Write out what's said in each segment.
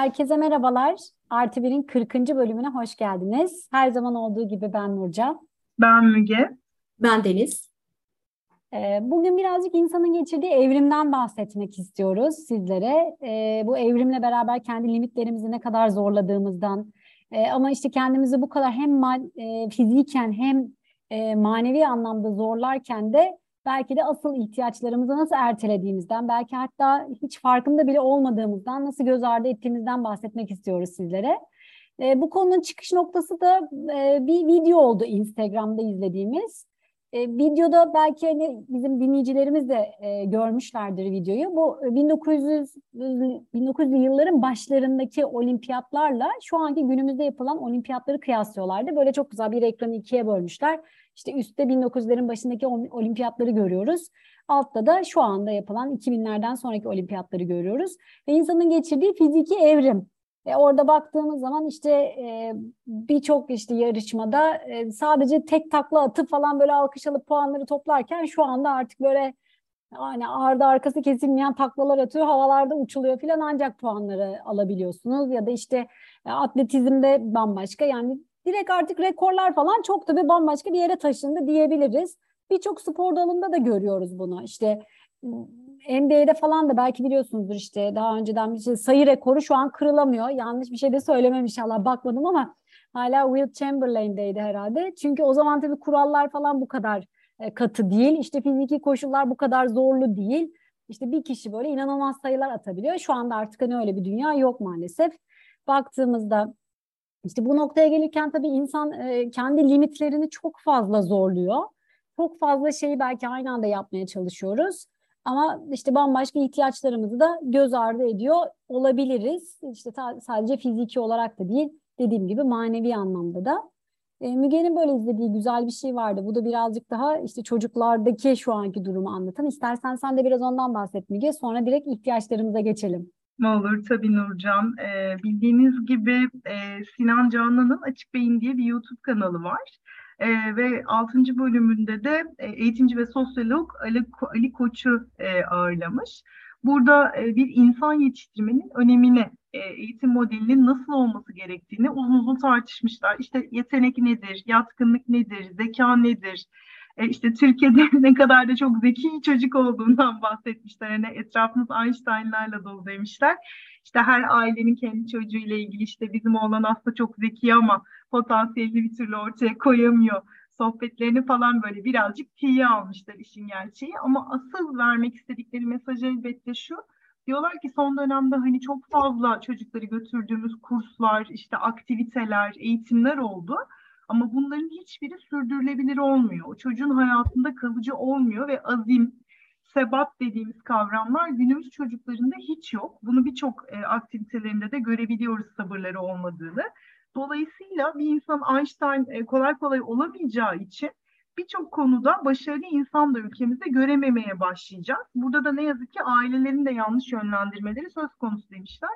Herkese merhabalar. Artı Bir'in 40. bölümüne hoş geldiniz. Her zaman olduğu gibi ben Nurcan. Ben Müge. Ben Deniz. Ee, bugün birazcık insanın geçirdiği evrimden bahsetmek istiyoruz sizlere. Ee, bu evrimle beraber kendi limitlerimizi ne kadar zorladığımızdan e, ama işte kendimizi bu kadar hem e, fiziken hem e, manevi anlamda zorlarken de belki de asıl ihtiyaçlarımızı nasıl ertelediğimizden, belki hatta hiç farkında bile olmadığımızdan, nasıl göz ardı ettiğimizden bahsetmek istiyoruz sizlere. E, bu konunun çıkış noktası da e, bir video oldu Instagram'da izlediğimiz. E, videoda belki hani bizim dinleyicilerimiz de e, görmüşlerdir videoyu. Bu 1900 1900'lü yılların başlarındaki olimpiyatlarla şu anki günümüzde yapılan olimpiyatları kıyaslıyorlardı. Böyle çok güzel bir ekranı ikiye bölmüşler. İşte üstte 1900'lerin başındaki olimpiyatları görüyoruz. Altta da şu anda yapılan 2000'lerden sonraki olimpiyatları görüyoruz. Ve insanın geçirdiği fiziki evrim. E orada baktığımız zaman işte e, birçok işte yarışmada e, sadece tek takla atıp falan böyle alkış alıp puanları toplarken şu anda artık böyle hani ardı arkası kesilmeyen taklalar atıyor, havalarda uçuluyor falan ancak puanları alabiliyorsunuz. Ya da işte e, atletizmde bambaşka yani direkt artık rekorlar falan çok tabii bambaşka bir yere taşındı diyebiliriz. Birçok spor dalında da görüyoruz bunu. İşte NBA'de falan da belki biliyorsunuzdur işte daha önceden bir şey sayı rekoru şu an kırılamıyor. Yanlış bir şey de söylemem inşallah bakmadım ama hala Will Chamberlain'deydi herhalde. Çünkü o zaman tabii kurallar falan bu kadar e, katı değil. İşte fiziki koşullar bu kadar zorlu değil. İşte bir kişi böyle inanılmaz sayılar atabiliyor. Şu anda artık hani öyle bir dünya yok maalesef. Baktığımızda işte bu noktaya gelirken tabii insan e, kendi limitlerini çok fazla zorluyor. Çok fazla şeyi belki aynı anda yapmaya çalışıyoruz. Ama işte bambaşka ihtiyaçlarımızı da göz ardı ediyor olabiliriz. İşte sadece fiziki olarak da değil, dediğim gibi manevi anlamda da. E, Müge'nin böyle izlediği güzel bir şey vardı. Bu da birazcık daha işte çocuklardaki şu anki durumu anlatan. İstersen sen de biraz ondan bahset Müge. Sonra direkt ihtiyaçlarımıza geçelim. Ne olur tabii Nurcan. Ee, bildiğiniz gibi e, Sinan Canan'ın Açık Beyin diye bir YouTube kanalı var. E, ve 6. bölümünde de e, eğitimci ve sosyolog Ali, Ali Koç'u e, ağırlamış. Burada e, bir insan yetiştirmenin önemini, e, eğitim modelinin nasıl olması gerektiğini uzun uzun tartışmışlar. İşte yetenek nedir, yatkınlık nedir, zeka nedir, e, işte Türkiye'de ne kadar da çok zeki çocuk olduğundan bahsetmişler. Hani etrafımız Einstein'larla dolu demişler. İşte her ailenin kendi çocuğuyla ilgili işte bizim oğlan aslında çok zeki ama potansiyelini bir türlü ortaya koyamıyor sohbetlerini falan böyle birazcık tiye almışlar işin gerçeği. Ama asıl vermek istedikleri mesaj elbette şu. Diyorlar ki son dönemde hani çok fazla çocukları götürdüğümüz kurslar, işte aktiviteler, eğitimler oldu. Ama bunların hiçbiri sürdürülebilir olmuyor. O çocuğun hayatında kalıcı olmuyor ve azim, sebat dediğimiz kavramlar günümüz çocuklarında hiç yok. Bunu birçok e, aktivitelerinde de görebiliyoruz sabırları olmadığını. Dolayısıyla bir insan Einstein e, kolay kolay olamayacağı için birçok konuda başarılı insan da ülkemizde görememeye başlayacağız. Burada da ne yazık ki ailelerin de yanlış yönlendirmeleri söz konusu demişler.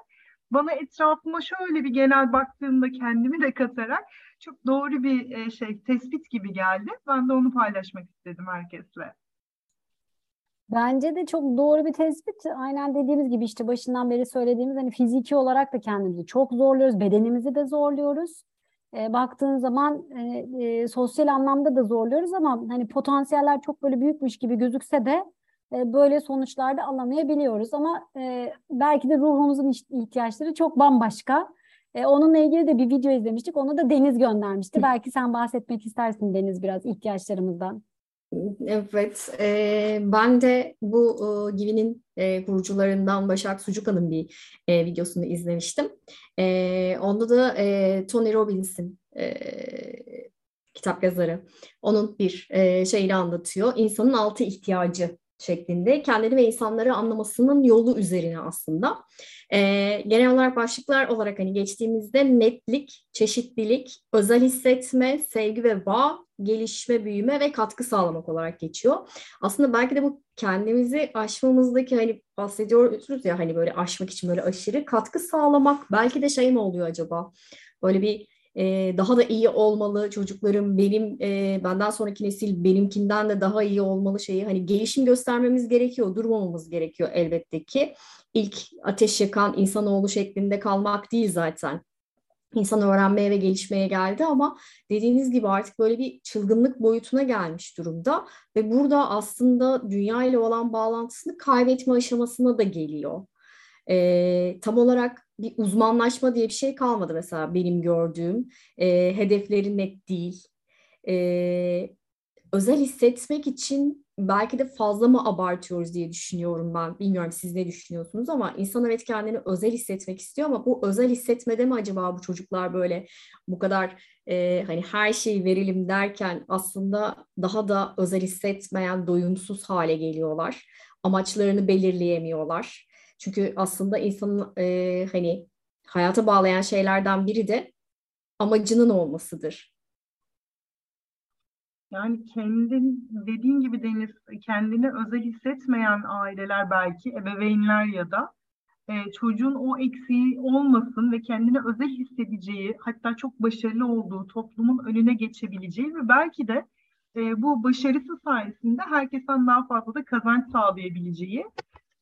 Bana etrafıma şöyle bir genel baktığımda kendimi de katarak çok doğru bir e, şey tespit gibi geldi. Ben de onu paylaşmak istedim herkesle. Bence de çok doğru bir tespit. Aynen dediğimiz gibi işte başından beri söylediğimiz hani fiziki olarak da kendimizi çok zorluyoruz, bedenimizi de zorluyoruz. E, baktığın zaman e, e, sosyal anlamda da zorluyoruz ama hani potansiyeller çok böyle büyükmüş gibi gözükse de böyle sonuçlar da alamayabiliyoruz. Ama e, belki de ruhumuzun ihtiyaçları çok bambaşka. E, onunla ilgili de bir video izlemiştik. Onu da Deniz göndermişti. Belki sen bahsetmek istersin Deniz biraz ihtiyaçlarımızdan. Evet, e, ben de bu e, Givi'nin e, kurucularından Başak Sucuka'nın bir e, videosunu izlemiştim. E, onda da e, Tony Robbins'in e, kitap yazarı, onun bir e, şeyini anlatıyor. İnsanın altı ihtiyacı şeklinde kendini ve insanları anlamasının yolu üzerine aslında. Ee, genel olarak başlıklar olarak hani geçtiğimizde netlik, çeşitlilik, özel hissetme, sevgi ve bağ, gelişme, büyüme ve katkı sağlamak olarak geçiyor. Aslında belki de bu kendimizi aşmamızdaki hani bahsediyoruz ya hani böyle aşmak için böyle aşırı katkı sağlamak belki de şey mi oluyor acaba? Böyle bir e, daha da iyi olmalı çocuklarım benim e, benden sonraki nesil benimkinden de daha iyi olmalı şeyi hani gelişim göstermemiz gerekiyor durmamamız gerekiyor elbette ki ilk ateş yakan insanoğlu şeklinde kalmak değil zaten insan öğrenmeye ve gelişmeye geldi ama dediğiniz gibi artık böyle bir çılgınlık boyutuna gelmiş durumda ve burada aslında dünya ile olan bağlantısını kaybetme aşamasına da geliyor. Ee, tam olarak bir uzmanlaşma diye bir şey kalmadı mesela benim gördüğüm. Ee, hedefleri net değil. Ee, özel hissetmek için belki de fazla mı abartıyoruz diye düşünüyorum ben. Bilmiyorum siz ne düşünüyorsunuz ama insan evet kendini özel hissetmek istiyor ama bu özel hissetmede mi acaba bu çocuklar böyle bu kadar e, hani her şeyi verelim derken aslında daha da özel hissetmeyen doyumsuz hale geliyorlar. Amaçlarını belirleyemiyorlar. Çünkü aslında insanın e, hani hayata bağlayan şeylerden biri de amacının olmasıdır. Yani kendin dediğin gibi Deniz kendini özel hissetmeyen aileler belki ebeveynler ya da e, çocuğun o eksiği olmasın ve kendini özel hissedeceği hatta çok başarılı olduğu toplumun önüne geçebileceği ve belki de e, bu başarısı sayesinde herkesten daha fazla da kazanç sağlayabileceği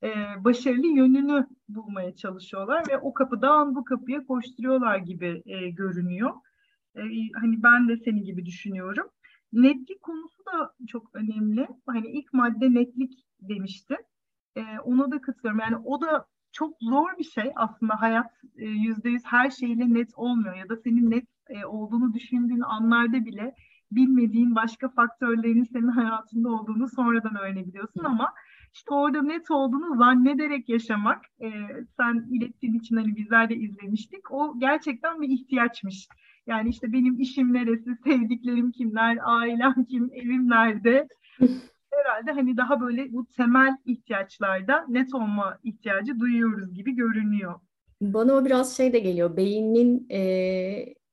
e, başarılı yönünü bulmaya çalışıyorlar ve o kapıdan bu kapıya koşturuyorlar gibi e, görünüyor. E, hani ben de seni gibi düşünüyorum. Netlik konusu da çok önemli. Hani ilk madde netlik demişti. E, ona da katılıyorum. Yani o da çok zor bir şey aslında hayat e, yüzde yüz her şeyle net olmuyor ya da senin net e, olduğunu düşündüğün anlarda bile bilmediğin başka faktörlerin senin hayatında olduğunu sonradan öğrenebiliyorsun ama işte orada net olduğunu zannederek yaşamak e, sen ilettiğin için hani bizler de izlemiştik o gerçekten bir ihtiyaçmış yani işte benim işim neresi, sevdiklerim kimler, ailem kim, evim nerede? Herhalde hani daha böyle bu temel ihtiyaçlarda net olma ihtiyacı duyuyoruz gibi görünüyor. Bana o biraz şey de geliyor. Beynin e,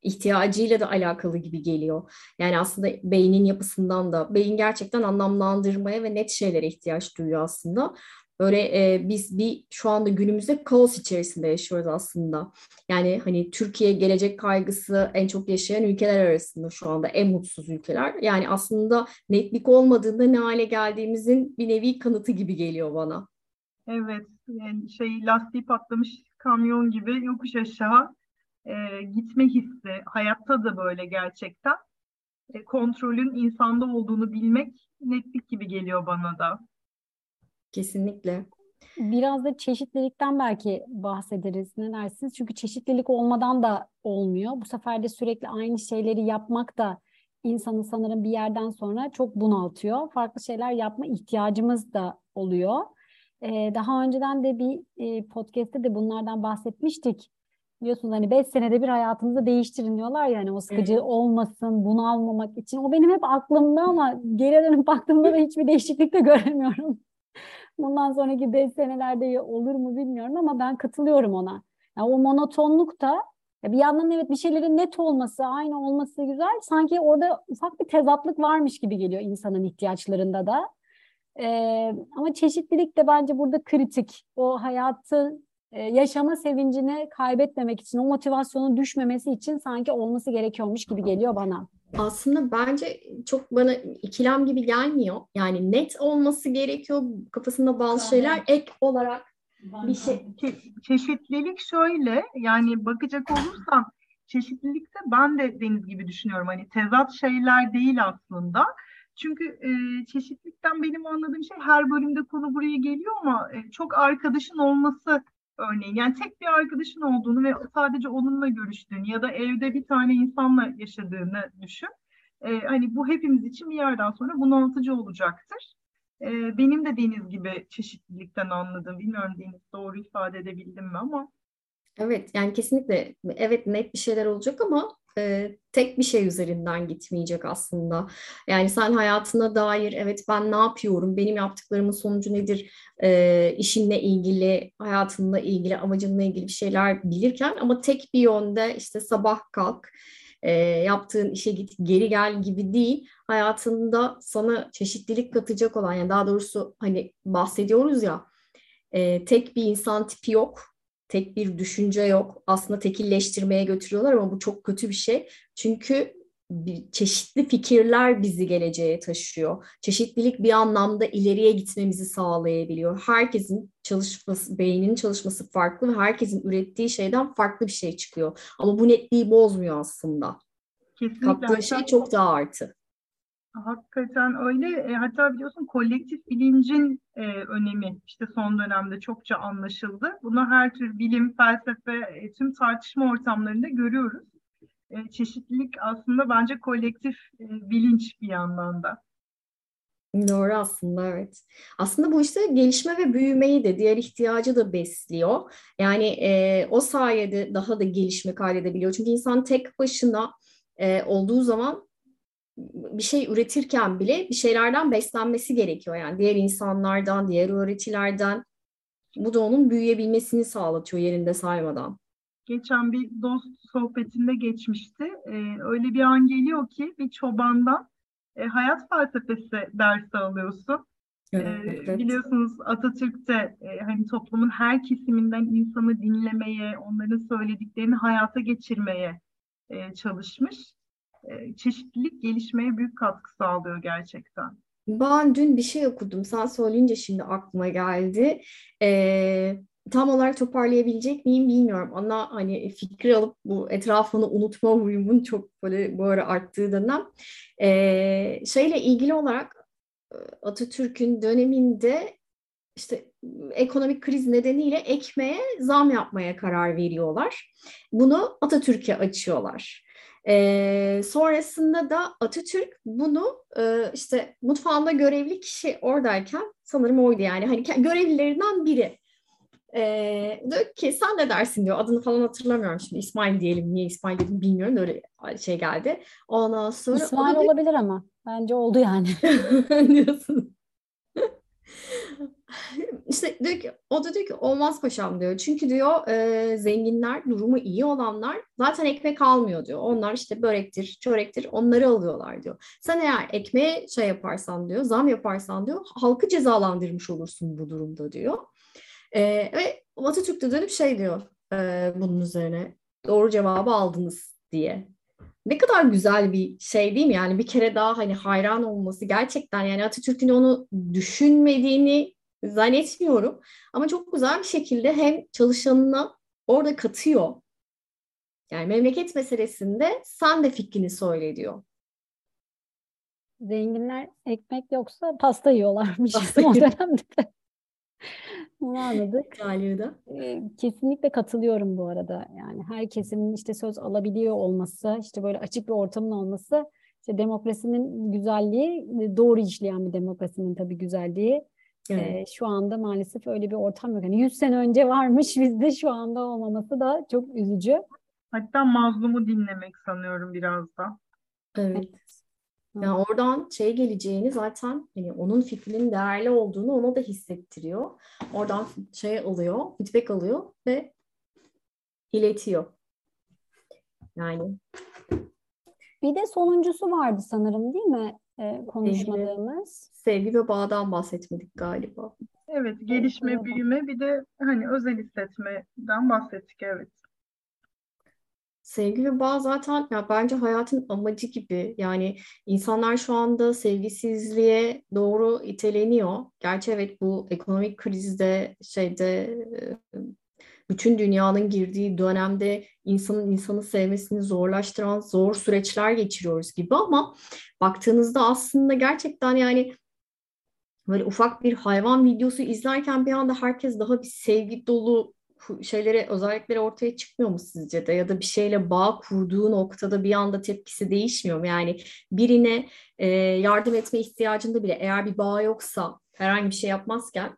ihtiyacıyla da alakalı gibi geliyor. Yani aslında beynin yapısından da beyin gerçekten anlamlandırmaya ve net şeylere ihtiyaç duyuyor aslında. Böyle e, biz bir şu anda günümüzde kaos içerisinde yaşıyoruz aslında. Yani hani Türkiye gelecek kaygısı en çok yaşayan ülkeler arasında şu anda en mutsuz ülkeler. Yani aslında netlik olmadığında ne hale geldiğimizin bir nevi kanıtı gibi geliyor bana. Evet, yani şey lastiği patlamış kamyon gibi yokuş aşağı e, gitme hissi. Hayatta da böyle gerçekten. E, kontrolün insanda olduğunu bilmek netlik gibi geliyor bana da. Kesinlikle. Biraz da çeşitlilikten belki bahsederiz. Ne dersiniz? Çünkü çeşitlilik olmadan da olmuyor. Bu sefer de sürekli aynı şeyleri yapmak da insanı sanırım bir yerden sonra çok bunaltıyor. Farklı şeyler yapma ihtiyacımız da oluyor. Ee, daha önceden de bir e, podcast'te de bunlardan bahsetmiştik. Biliyorsunuz hani 5 senede bir hayatınızı değiştirin diyorlar ya hani o sıkıcı evet. olmasın, bunalmamak için. O benim hep aklımda ama geri dönüp baktığımda da hiçbir değişiklik de göremiyorum. Bundan sonraki 5 senelerde olur mu bilmiyorum ama ben katılıyorum ona. Yani o monotonluk da bir yandan evet bir şeylerin net olması, aynı olması güzel. Sanki orada ufak bir tezatlık varmış gibi geliyor insanın ihtiyaçlarında da. Ee, ama çeşitlilik de bence burada kritik. O hayatı yaşama sevincini kaybetmemek için, o motivasyonun düşmemesi için sanki olması gerekiyormuş gibi geliyor bana. Aslında bence çok bana ikilem gibi gelmiyor. Yani net olması gerekiyor kafasında bazı şeyler ek olarak bir şey. Çe- çeşitlilik şöyle yani bakacak olursam çeşitlilikte ben de Deniz gibi düşünüyorum. Hani tezat şeyler değil aslında. Çünkü e, çeşitlilikten benim anladığım şey her bölümde konu buraya geliyor ama e, çok arkadaşın olması örneğin. Yani tek bir arkadaşın olduğunu ve sadece onunla görüştüğünü ya da evde bir tane insanla yaşadığını düşün. Ee, hani bu hepimiz için bir yerden sonra bunaltıcı olacaktır. Ee, benim de Deniz gibi çeşitlilikten anladığım, bilmiyorum Deniz doğru ifade edebildim mi ama. Evet yani kesinlikle evet net bir şeyler olacak ama e, tek bir şey üzerinden gitmeyecek aslında. Yani sen hayatına dair evet ben ne yapıyorum, benim yaptıklarımın sonucu nedir, e, işinle ilgili, hayatınla ilgili, amacınla ilgili bir şeyler bilirken ama tek bir yönde işte sabah kalk, e, yaptığın işe git, geri gel gibi değil. Hayatında sana çeşitlilik katacak olan, yani daha doğrusu hani bahsediyoruz ya, e, tek bir insan tipi yok tek bir düşünce yok. Aslında tekilleştirmeye götürüyorlar ama bu çok kötü bir şey. Çünkü bir, çeşitli fikirler bizi geleceğe taşıyor. Çeşitlilik bir anlamda ileriye gitmemizi sağlayabiliyor. Herkesin çalışması, beyninin çalışması farklı ve herkesin ürettiği şeyden farklı bir şey çıkıyor. Ama bu netliği bozmuyor aslında. Kesinlikle. Kattığı şey çok daha artı. Hakikaten öyle. E, hatta biliyorsun kolektif bilincin e, önemi işte son dönemde çokça anlaşıldı. Bunu her tür bilim, felsefe, e, tüm tartışma ortamlarında görüyoruz. E, çeşitlilik aslında bence kolektif e, bilinç bir yandan da. Doğru aslında evet. Aslında bu işte gelişme ve büyümeyi de diğer ihtiyacı da besliyor. Yani e, o sayede daha da gelişme kaydedebiliyor. Çünkü insan tek başına e, olduğu zaman bir şey üretirken bile bir şeylerden beslenmesi gerekiyor. Yani diğer insanlardan, diğer öğretilerden. Bu da onun büyüyebilmesini sağlatıyor yerinde saymadan. Geçen bir dost sohbetinde geçmişti. Ee, öyle bir an geliyor ki bir çobandan e, hayat felsefesi dersi alıyorsun. Evet, Biliyorsunuz Atatürk'te e, hani toplumun her kesiminden insanı dinlemeye, onların söylediklerini hayata geçirmeye e, çalışmış. E, çeşitlilik gelişmeye büyük katkı sağlıyor gerçekten. Ben dün bir şey okudum. Sen söyleyince şimdi aklıma geldi. Ee, tam olarak toparlayabilecek miyim bilmiyorum. Ona hani fikri alıp bu etrafını unutma huyumun çok böyle bu ara arttığı dönem. Ee, şeyle ilgili olarak e, Atatürk'ün döneminde işte ekonomik kriz nedeniyle ekmeğe zam yapmaya karar veriyorlar. Bunu Atatürk'e açıyorlar. E, sonrasında da Atatürk bunu e, işte mutfağında görevli kişi oradayken sanırım oydu yani hani görevlilerinden biri. E, diyor ki sen ne dersin diyor adını falan hatırlamıyorum şimdi İsmail diyelim niye İsmail dedim bilmiyorum öyle şey geldi. Ondan sonra İsmail olabilir ama bence oldu yani. diyorsun. İşte diyor ki, o da diyor ki olmaz paşam diyor. Çünkü diyor e, zenginler, durumu iyi olanlar zaten ekmek almıyor diyor. Onlar işte börektir, çörektir onları alıyorlar diyor. Sen eğer ekmeğe şey yaparsan diyor, zam yaparsan diyor halkı cezalandırmış olursun bu durumda diyor. E, ve Atatürk de dönüp şey diyor e, bunun üzerine doğru cevabı aldınız diye. Ne kadar güzel bir şey değil mi? Yani bir kere daha hani hayran olması gerçekten yani Atatürk'ün onu düşünmediğini zannetmiyorum. Ama çok güzel bir şekilde hem çalışanına orada katıyor. Yani memleket meselesinde sen de fikrini söyle diyor. Zenginler ekmek yoksa pasta yiyorlarmış o dönemde de. Bunu anladık. Galiba. Ee, kesinlikle katılıyorum bu arada. Yani her kesimin işte söz alabiliyor olması, işte böyle açık bir ortamın olması, işte demokrasinin güzelliği, doğru işleyen bir demokrasinin tabii güzelliği. Evet. Ee, şu anda maalesef öyle bir ortam yok. Yani 100 sene önce varmış bizde şu anda olmaması da çok üzücü. Hatta mazlumu dinlemek sanıyorum biraz da. Evet. Yani oradan şey geleceğini zaten hani onun fikrinin değerli olduğunu ona da hissettiriyor. Oradan şey alıyor, feedback alıyor ve iletiyor. Yani. Bir de sonuncusu vardı sanırım değil mi? Ee, konuşmadığımız. Sevgi ve bağdan bahsetmedik galiba. Evet, gelişme, evet, büyüme bir de hani özel hissetmeden bahsettik evet. Sevgi ve bağ zaten ya bence hayatın amacı gibi. Yani insanlar şu anda sevgisizliğe doğru iteleniyor. Gerçi evet bu ekonomik krizde şeyde bütün dünyanın girdiği dönemde insanın insanı sevmesini zorlaştıran zor süreçler geçiriyoruz gibi ama baktığınızda aslında gerçekten yani böyle ufak bir hayvan videosu izlerken bir anda herkes daha bir sevgi dolu şeyleri özellikleri ortaya çıkmıyor mu sizce de ya da bir şeyle bağ kurduğu noktada bir anda tepkisi değişmiyor mu? Yani birine e, yardım etme ihtiyacında bile eğer bir bağ yoksa herhangi bir şey yapmazken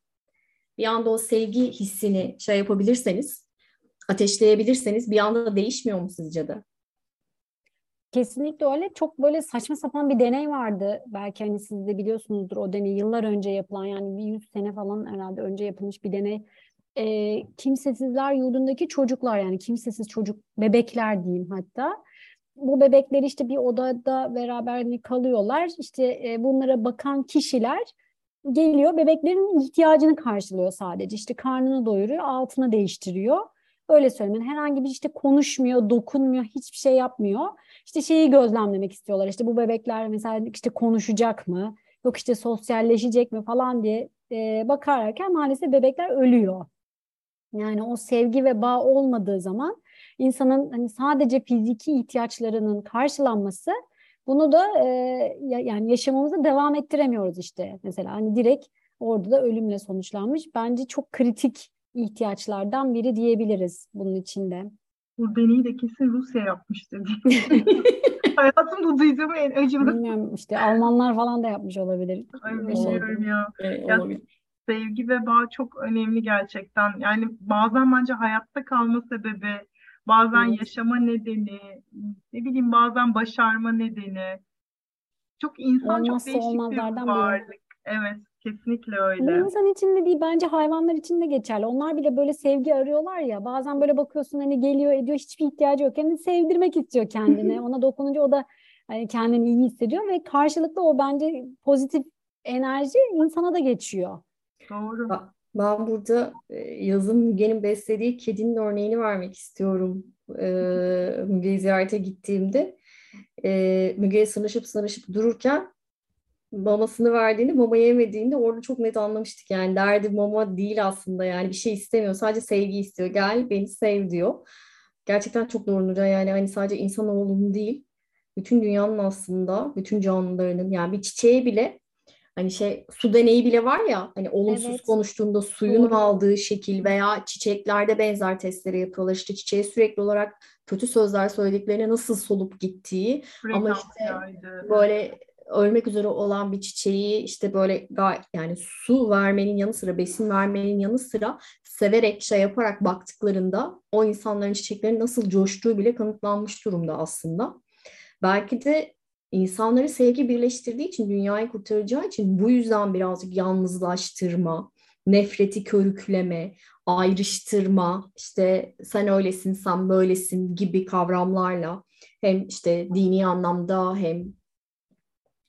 bir anda o sevgi hissini şey yapabilirseniz ateşleyebilirseniz bir anda değişmiyor mu sizce de? Kesinlikle öyle. Çok böyle saçma sapan bir deney vardı. Belki hani siz de biliyorsunuzdur o deney. Yıllar önce yapılan yani bir yüz sene falan herhalde önce yapılmış bir deney e, kimsesizler yurdundaki çocuklar yani kimsesiz çocuk bebekler diyeyim hatta. Bu bebekler işte bir odada beraber hani kalıyorlar. İşte e, bunlara bakan kişiler geliyor bebeklerin ihtiyacını karşılıyor sadece. İşte karnını doyuruyor, altını değiştiriyor. Öyle söyleyeyim. Yani herhangi bir işte konuşmuyor, dokunmuyor, hiçbir şey yapmıyor. İşte şeyi gözlemlemek istiyorlar. İşte bu bebekler mesela işte konuşacak mı? Yok işte sosyalleşecek mi falan diye e, bakarken maalesef bebekler ölüyor. Yani o sevgi ve bağ olmadığı zaman insanın hani sadece fiziki ihtiyaçlarının karşılanması bunu da e, yani yaşamımıza devam ettiremiyoruz işte. Mesela hani direkt orada da ölümle sonuçlanmış. Bence çok kritik ihtiyaçlardan biri diyebiliriz bunun içinde. Bu deneyi de kesin Rusya yapmıştır Hayatımda duyduğum en acımasız. Bilmiyorum işte Almanlar falan da yapmış olabilir. Ay bilmiyorum ya. ya sevgi ve bağ çok önemli gerçekten. Yani bazen bence hayatta kalma sebebi, bazen evet. yaşama nedeni, ne bileyim bazen başarma nedeni. Çok insan Olmazsa çok değişik bir varlık. Biri. Evet. Kesinlikle öyle. Bu insan için de değil bence hayvanlar için de geçerli. Onlar bile böyle sevgi arıyorlar ya. Bazen böyle bakıyorsun hani geliyor ediyor hiçbir ihtiyacı yok. Yani sevdirmek istiyor kendini. Ona dokununca o da hani kendini iyi hissediyor ve karşılıklı o bence pozitif enerji insana da geçiyor. Doğru. Ben burada e, yazın Müge'nin beslediği kedinin örneğini vermek istiyorum. Ee, Müge'yi ziyarete gittiğimde e, Müge'ye sırnaşıp sırnaşıp dururken mamasını verdiğini, mama yemediğinde orada çok net anlamıştık. Yani derdi mama değil aslında yani bir şey istemiyor. Sadece sevgi istiyor. Gel beni sev diyor. Gerçekten çok doğru Nurcan. Yani hani sadece insanoğlunun değil, bütün dünyanın aslında, bütün canlılarının yani bir çiçeğe bile hani şey su deneyi bile var ya hani olumsuz evet. konuştuğunda suyun Doğru. aldığı şekil veya çiçeklerde benzer testleri yapıyorlar. İşte çiçeğe sürekli olarak kötü sözler söylediklerine nasıl solup gittiği ama işte böyle ölmek üzere olan bir çiçeği işte böyle yani su vermenin yanı sıra besin vermenin yanı sıra severek şey yaparak baktıklarında o insanların çiçeklerin nasıl coştuğu bile kanıtlanmış durumda aslında. Belki de insanları sevgi birleştirdiği için dünyayı kurtaracağı için bu yüzden birazcık yalnızlaştırma, nefreti körükleme, ayrıştırma, işte sen öylesin, sen böylesin gibi kavramlarla hem işte dini anlamda hem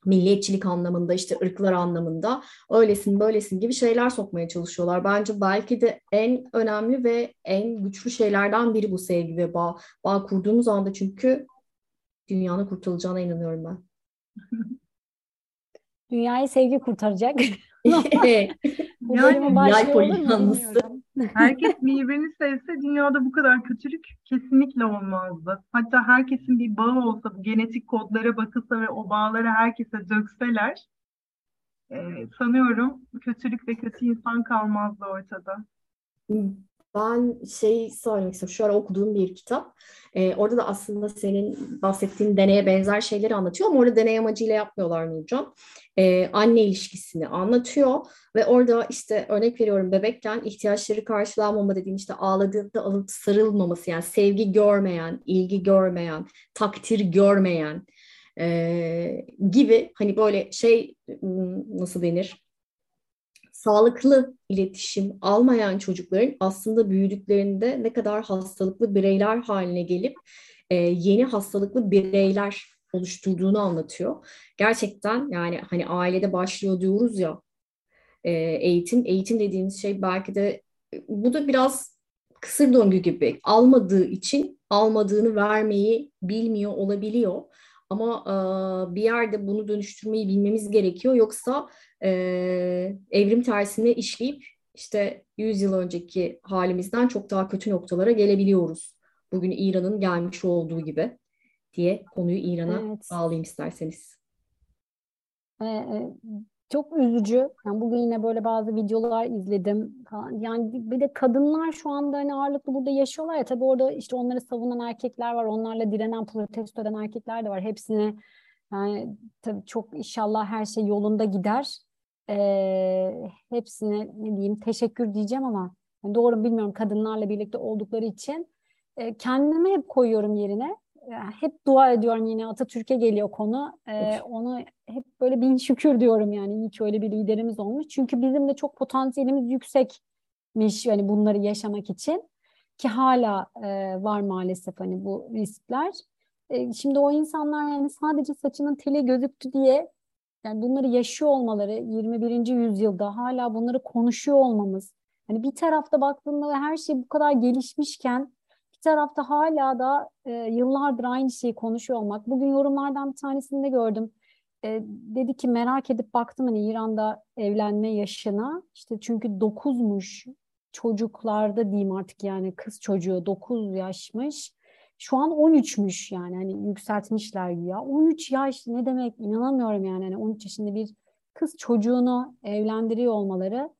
milliyetçilik anlamında işte ırklar anlamında öylesin böylesin gibi şeyler sokmaya çalışıyorlar. Bence belki de en önemli ve en güçlü şeylerden biri bu sevgi ve bağ. Bağ kurduğumuz anda çünkü dünyanın kurtulacağına inanıyorum ben. Dünyayı sevgi kurtaracak. yani yay polyanlısı. Herkes birbirini sevse dünyada bu kadar kötülük kesinlikle olmazdı. Hatta herkesin bir bağı olsa, bu genetik kodlara bakılsa ve o bağları herkese dökseler e, sanıyorum kötülük ve kötü insan kalmazdı ortada. Ben şey söylemek istiyorum. Şu ara okuduğum bir kitap. Ee, orada da aslında senin bahsettiğin deneye benzer şeyleri anlatıyor ama orada deney amacıyla yapmıyorlar Nurcan. Ee, anne ilişkisini anlatıyor ve orada işte örnek veriyorum bebekken ihtiyaçları karşılanmama dediğim işte ağladığında alıp sarılmaması yani sevgi görmeyen, ilgi görmeyen, takdir görmeyen e, gibi hani böyle şey nasıl denir sağlıklı iletişim almayan çocukların aslında büyüdüklerinde ne kadar hastalıklı bireyler haline gelip e, yeni hastalıklı bireyler oluşturduğunu anlatıyor. Gerçekten yani hani ailede başlıyor diyoruz ya e, eğitim. Eğitim dediğimiz şey belki de bu da biraz kısır döngü gibi almadığı için almadığını vermeyi bilmiyor olabiliyor. Ama e, bir yerde bunu dönüştürmeyi bilmemiz gerekiyor. Yoksa e, evrim tersine işleyip işte 100 yıl önceki halimizden çok daha kötü noktalara gelebiliyoruz. Bugün İran'ın gelmiş olduğu gibi diye konuyu İran'a evet. bağlayayım isterseniz. Çok üzücü. Yani bugün yine böyle bazı videolar izledim Yani bir de kadınlar şu anda hani ağırlıklı burada yaşıyorlar ya tabii orada işte onları savunan erkekler var. Onlarla direnen, protesto eden erkekler de var. Hepsine yani tabii çok inşallah her şey yolunda gider. Ee, hepsine ne diyeyim teşekkür diyeceğim ama yani doğru bilmiyorum kadınlarla birlikte oldukları için. Ee, kendimi hep koyuyorum yerine hep dua ediyorum yine Atatürk'e geliyor konu. Ee, onu hep böyle bin şükür diyorum yani ki öyle bir liderimiz olmuş. Çünkü bizim de çok potansiyelimiz yüksekmiş yani bunları yaşamak için ki hala e, var maalesef hani bu riskler. E, şimdi o insanlar yani sadece saçının teli gözüktü diye yani bunları yaşıyor olmaları 21. yüzyılda hala bunları konuşuyor olmamız. Hani bir tarafta baktığında her şey bu kadar gelişmişken tarafta hala da e, yıllardır aynı şeyi konuşuyor olmak. Bugün yorumlardan bir tanesinde gördüm. E, dedi ki merak edip baktım hani İran'da evlenme yaşına. İşte çünkü dokuzmuş çocuklarda diyeyim artık yani kız çocuğu 9 yaşmış. Şu an 13'müş yani hani yükseltmişler ya. 13 yaş ne demek inanamıyorum yani. Hani 13 yaşında bir kız çocuğunu evlendiriyor olmaları.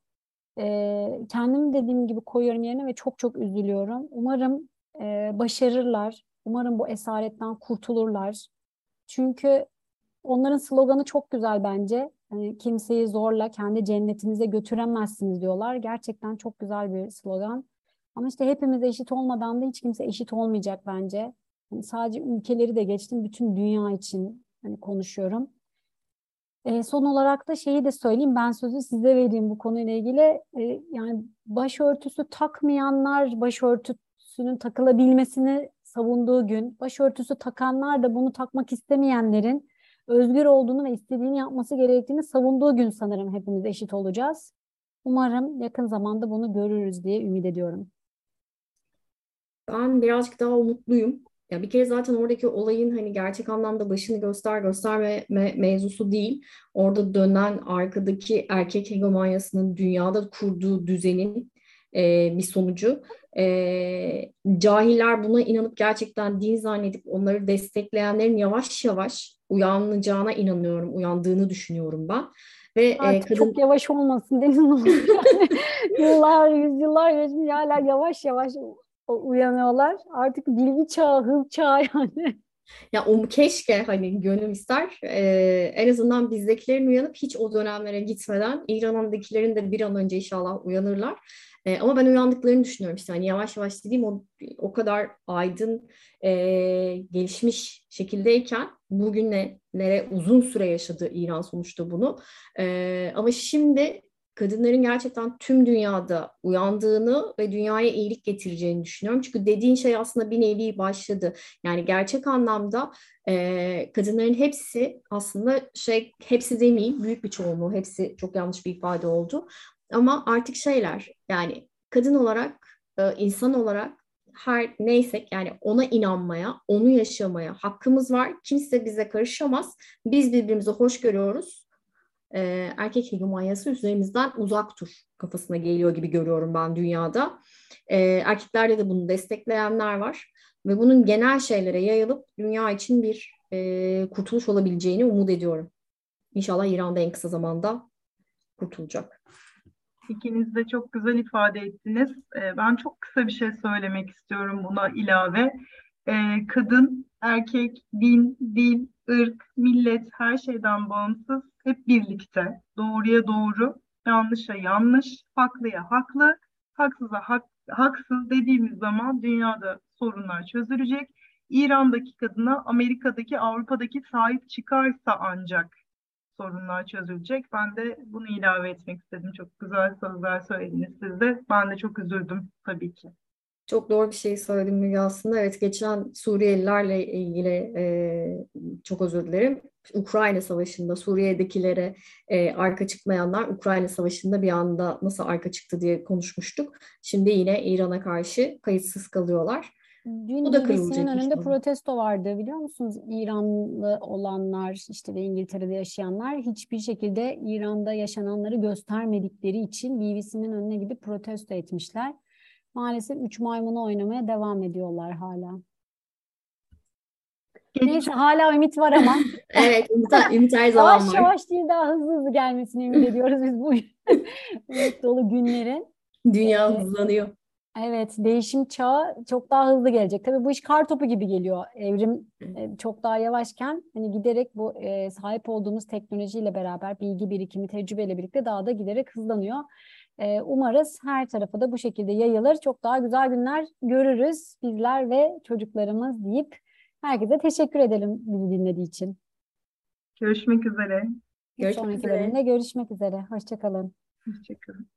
E, kendimi dediğim gibi koyuyorum yerine ve çok çok üzülüyorum. Umarım e, başarırlar. Umarım bu esaretten kurtulurlar. Çünkü onların sloganı çok güzel bence. Hani kimseyi zorla kendi cennetinize götüremezsiniz diyorlar. Gerçekten çok güzel bir slogan. Ama işte hepimiz eşit olmadan da hiç kimse eşit olmayacak bence. Yani sadece ülkeleri de geçtim, bütün dünya için hani konuşuyorum. E, son olarak da şeyi de söyleyeyim, ben sözü size vereyim bu konuyla ilgili. E, yani başörtüsü takmayanlar başörtüsünün takılabilmesini savunduğu gün, başörtüsü takanlar da bunu takmak istemeyenlerin özgür olduğunu ve istediğini yapması gerektiğini savunduğu gün sanırım hepimiz eşit olacağız. Umarım yakın zamanda bunu görürüz diye ümit ediyorum. Ben birazcık daha umutluyum. Ya bir kere zaten oradaki olayın hani gerçek anlamda başını göster gösterme me mevzusu değil. Orada dönen arkadaki erkek hegemonyasının dünyada kurduğu düzenin e, bir sonucu. E, cahiller buna inanıp gerçekten din zannedip onları destekleyenlerin yavaş yavaş uyanacağına inanıyorum, uyandığını düşünüyorum ben. Ve e, Artık kadın... çok yavaş olmasın Deniz Yıllar, yüzyıllar geçmiş hala yavaş yavaş uyanıyorlar. Artık bilgi çağı, hız çağı yani. Ya um keşke hani gönül ister ee, en azından bizdekilerin uyanıp hiç o dönemlere gitmeden İran'dakilerin de bir an önce inşallah uyanırlar. E, ama ben uyandıklarını düşünüyorum işte hani yavaş yavaş dediğim o, o kadar aydın e, gelişmiş şekildeyken bugünlere uzun süre yaşadı İran sonuçta bunu. E, ama şimdi kadınların gerçekten tüm dünyada uyandığını ve dünyaya iyilik getireceğini düşünüyorum. Çünkü dediğin şey aslında bir nevi başladı. Yani gerçek anlamda e, kadınların hepsi aslında şey hepsi demeyeyim büyük bir çoğunluğu hepsi çok yanlış bir ifade oldu. Ama artık şeyler yani kadın olarak, e, insan olarak her neysek yani ona inanmaya, onu yaşamaya hakkımız var. Kimse bize karışamaz. Biz birbirimizi hoş görüyoruz. E, erkek hegemonyası üzerimizden uzak dur kafasına geliyor gibi görüyorum ben dünyada. E, erkeklerde de bunu destekleyenler var. Ve bunun genel şeylere yayılıp dünya için bir e, kurtuluş olabileceğini umut ediyorum. İnşallah İran'da en kısa zamanda kurtulacak. İkiniz de çok güzel ifade ettiniz. Ee, ben çok kısa bir şey söylemek istiyorum buna ilave. Kadın, erkek, din, dil, ırk, millet her şeyden bağımsız hep birlikte. Doğruya doğru, yanlışa yanlış, haklıya haklı, haksıza hak, haksız dediğimiz zaman dünyada sorunlar çözülecek. İran'daki kadına Amerika'daki, Avrupa'daki sahip çıkarsa ancak sorunlar çözülecek. Ben de bunu ilave etmek istedim. Çok güzel sözler söylediniz siz de. Ben de çok üzüldüm tabii ki. Çok doğru bir şey söyledim Müge aslında. Evet geçen Suriyelilerle ilgili e, çok özür dilerim. Ukrayna Savaşı'nda Suriye'dekilere e, arka çıkmayanlar Ukrayna Savaşı'nda bir anda nasıl arka çıktı diye konuşmuştuk. Şimdi yine İran'a karşı kayıtsız kalıyorlar. Dün Bu da BBC'nin önünde protesto vardı biliyor musunuz? İranlı olanlar işte ve İngiltere'de yaşayanlar hiçbir şekilde İran'da yaşananları göstermedikleri için BBC'nin önüne gidip protesto etmişler. Maalesef üç maymunu oynamaya devam ediyorlar hala. Neyse hala ümit var ama. evet ümit, ümit her zaman yavaş var. Yavaş değil daha hızlı hızlı gelmesini ümit ediyoruz biz bu ümit dolu günlerin. Dünya ee, hızlanıyor. Evet, değişim çağı çok daha hızlı gelecek. Tabii bu iş kar topu gibi geliyor. Evrim e, çok daha yavaşken hani giderek bu e, sahip olduğumuz teknolojiyle beraber bilgi birikimi, tecrübeyle birlikte daha da giderek hızlanıyor. E, umarız her tarafa da bu şekilde yayılır. Çok daha güzel günler görürüz bizler ve çocuklarımız deyip herkese teşekkür edelim bizi dinlediği için. Görüşmek üzere. Bir görüşmek sonraki üzere. bölümde görüşmek üzere. Hoşçakalın. Hoşçakalın.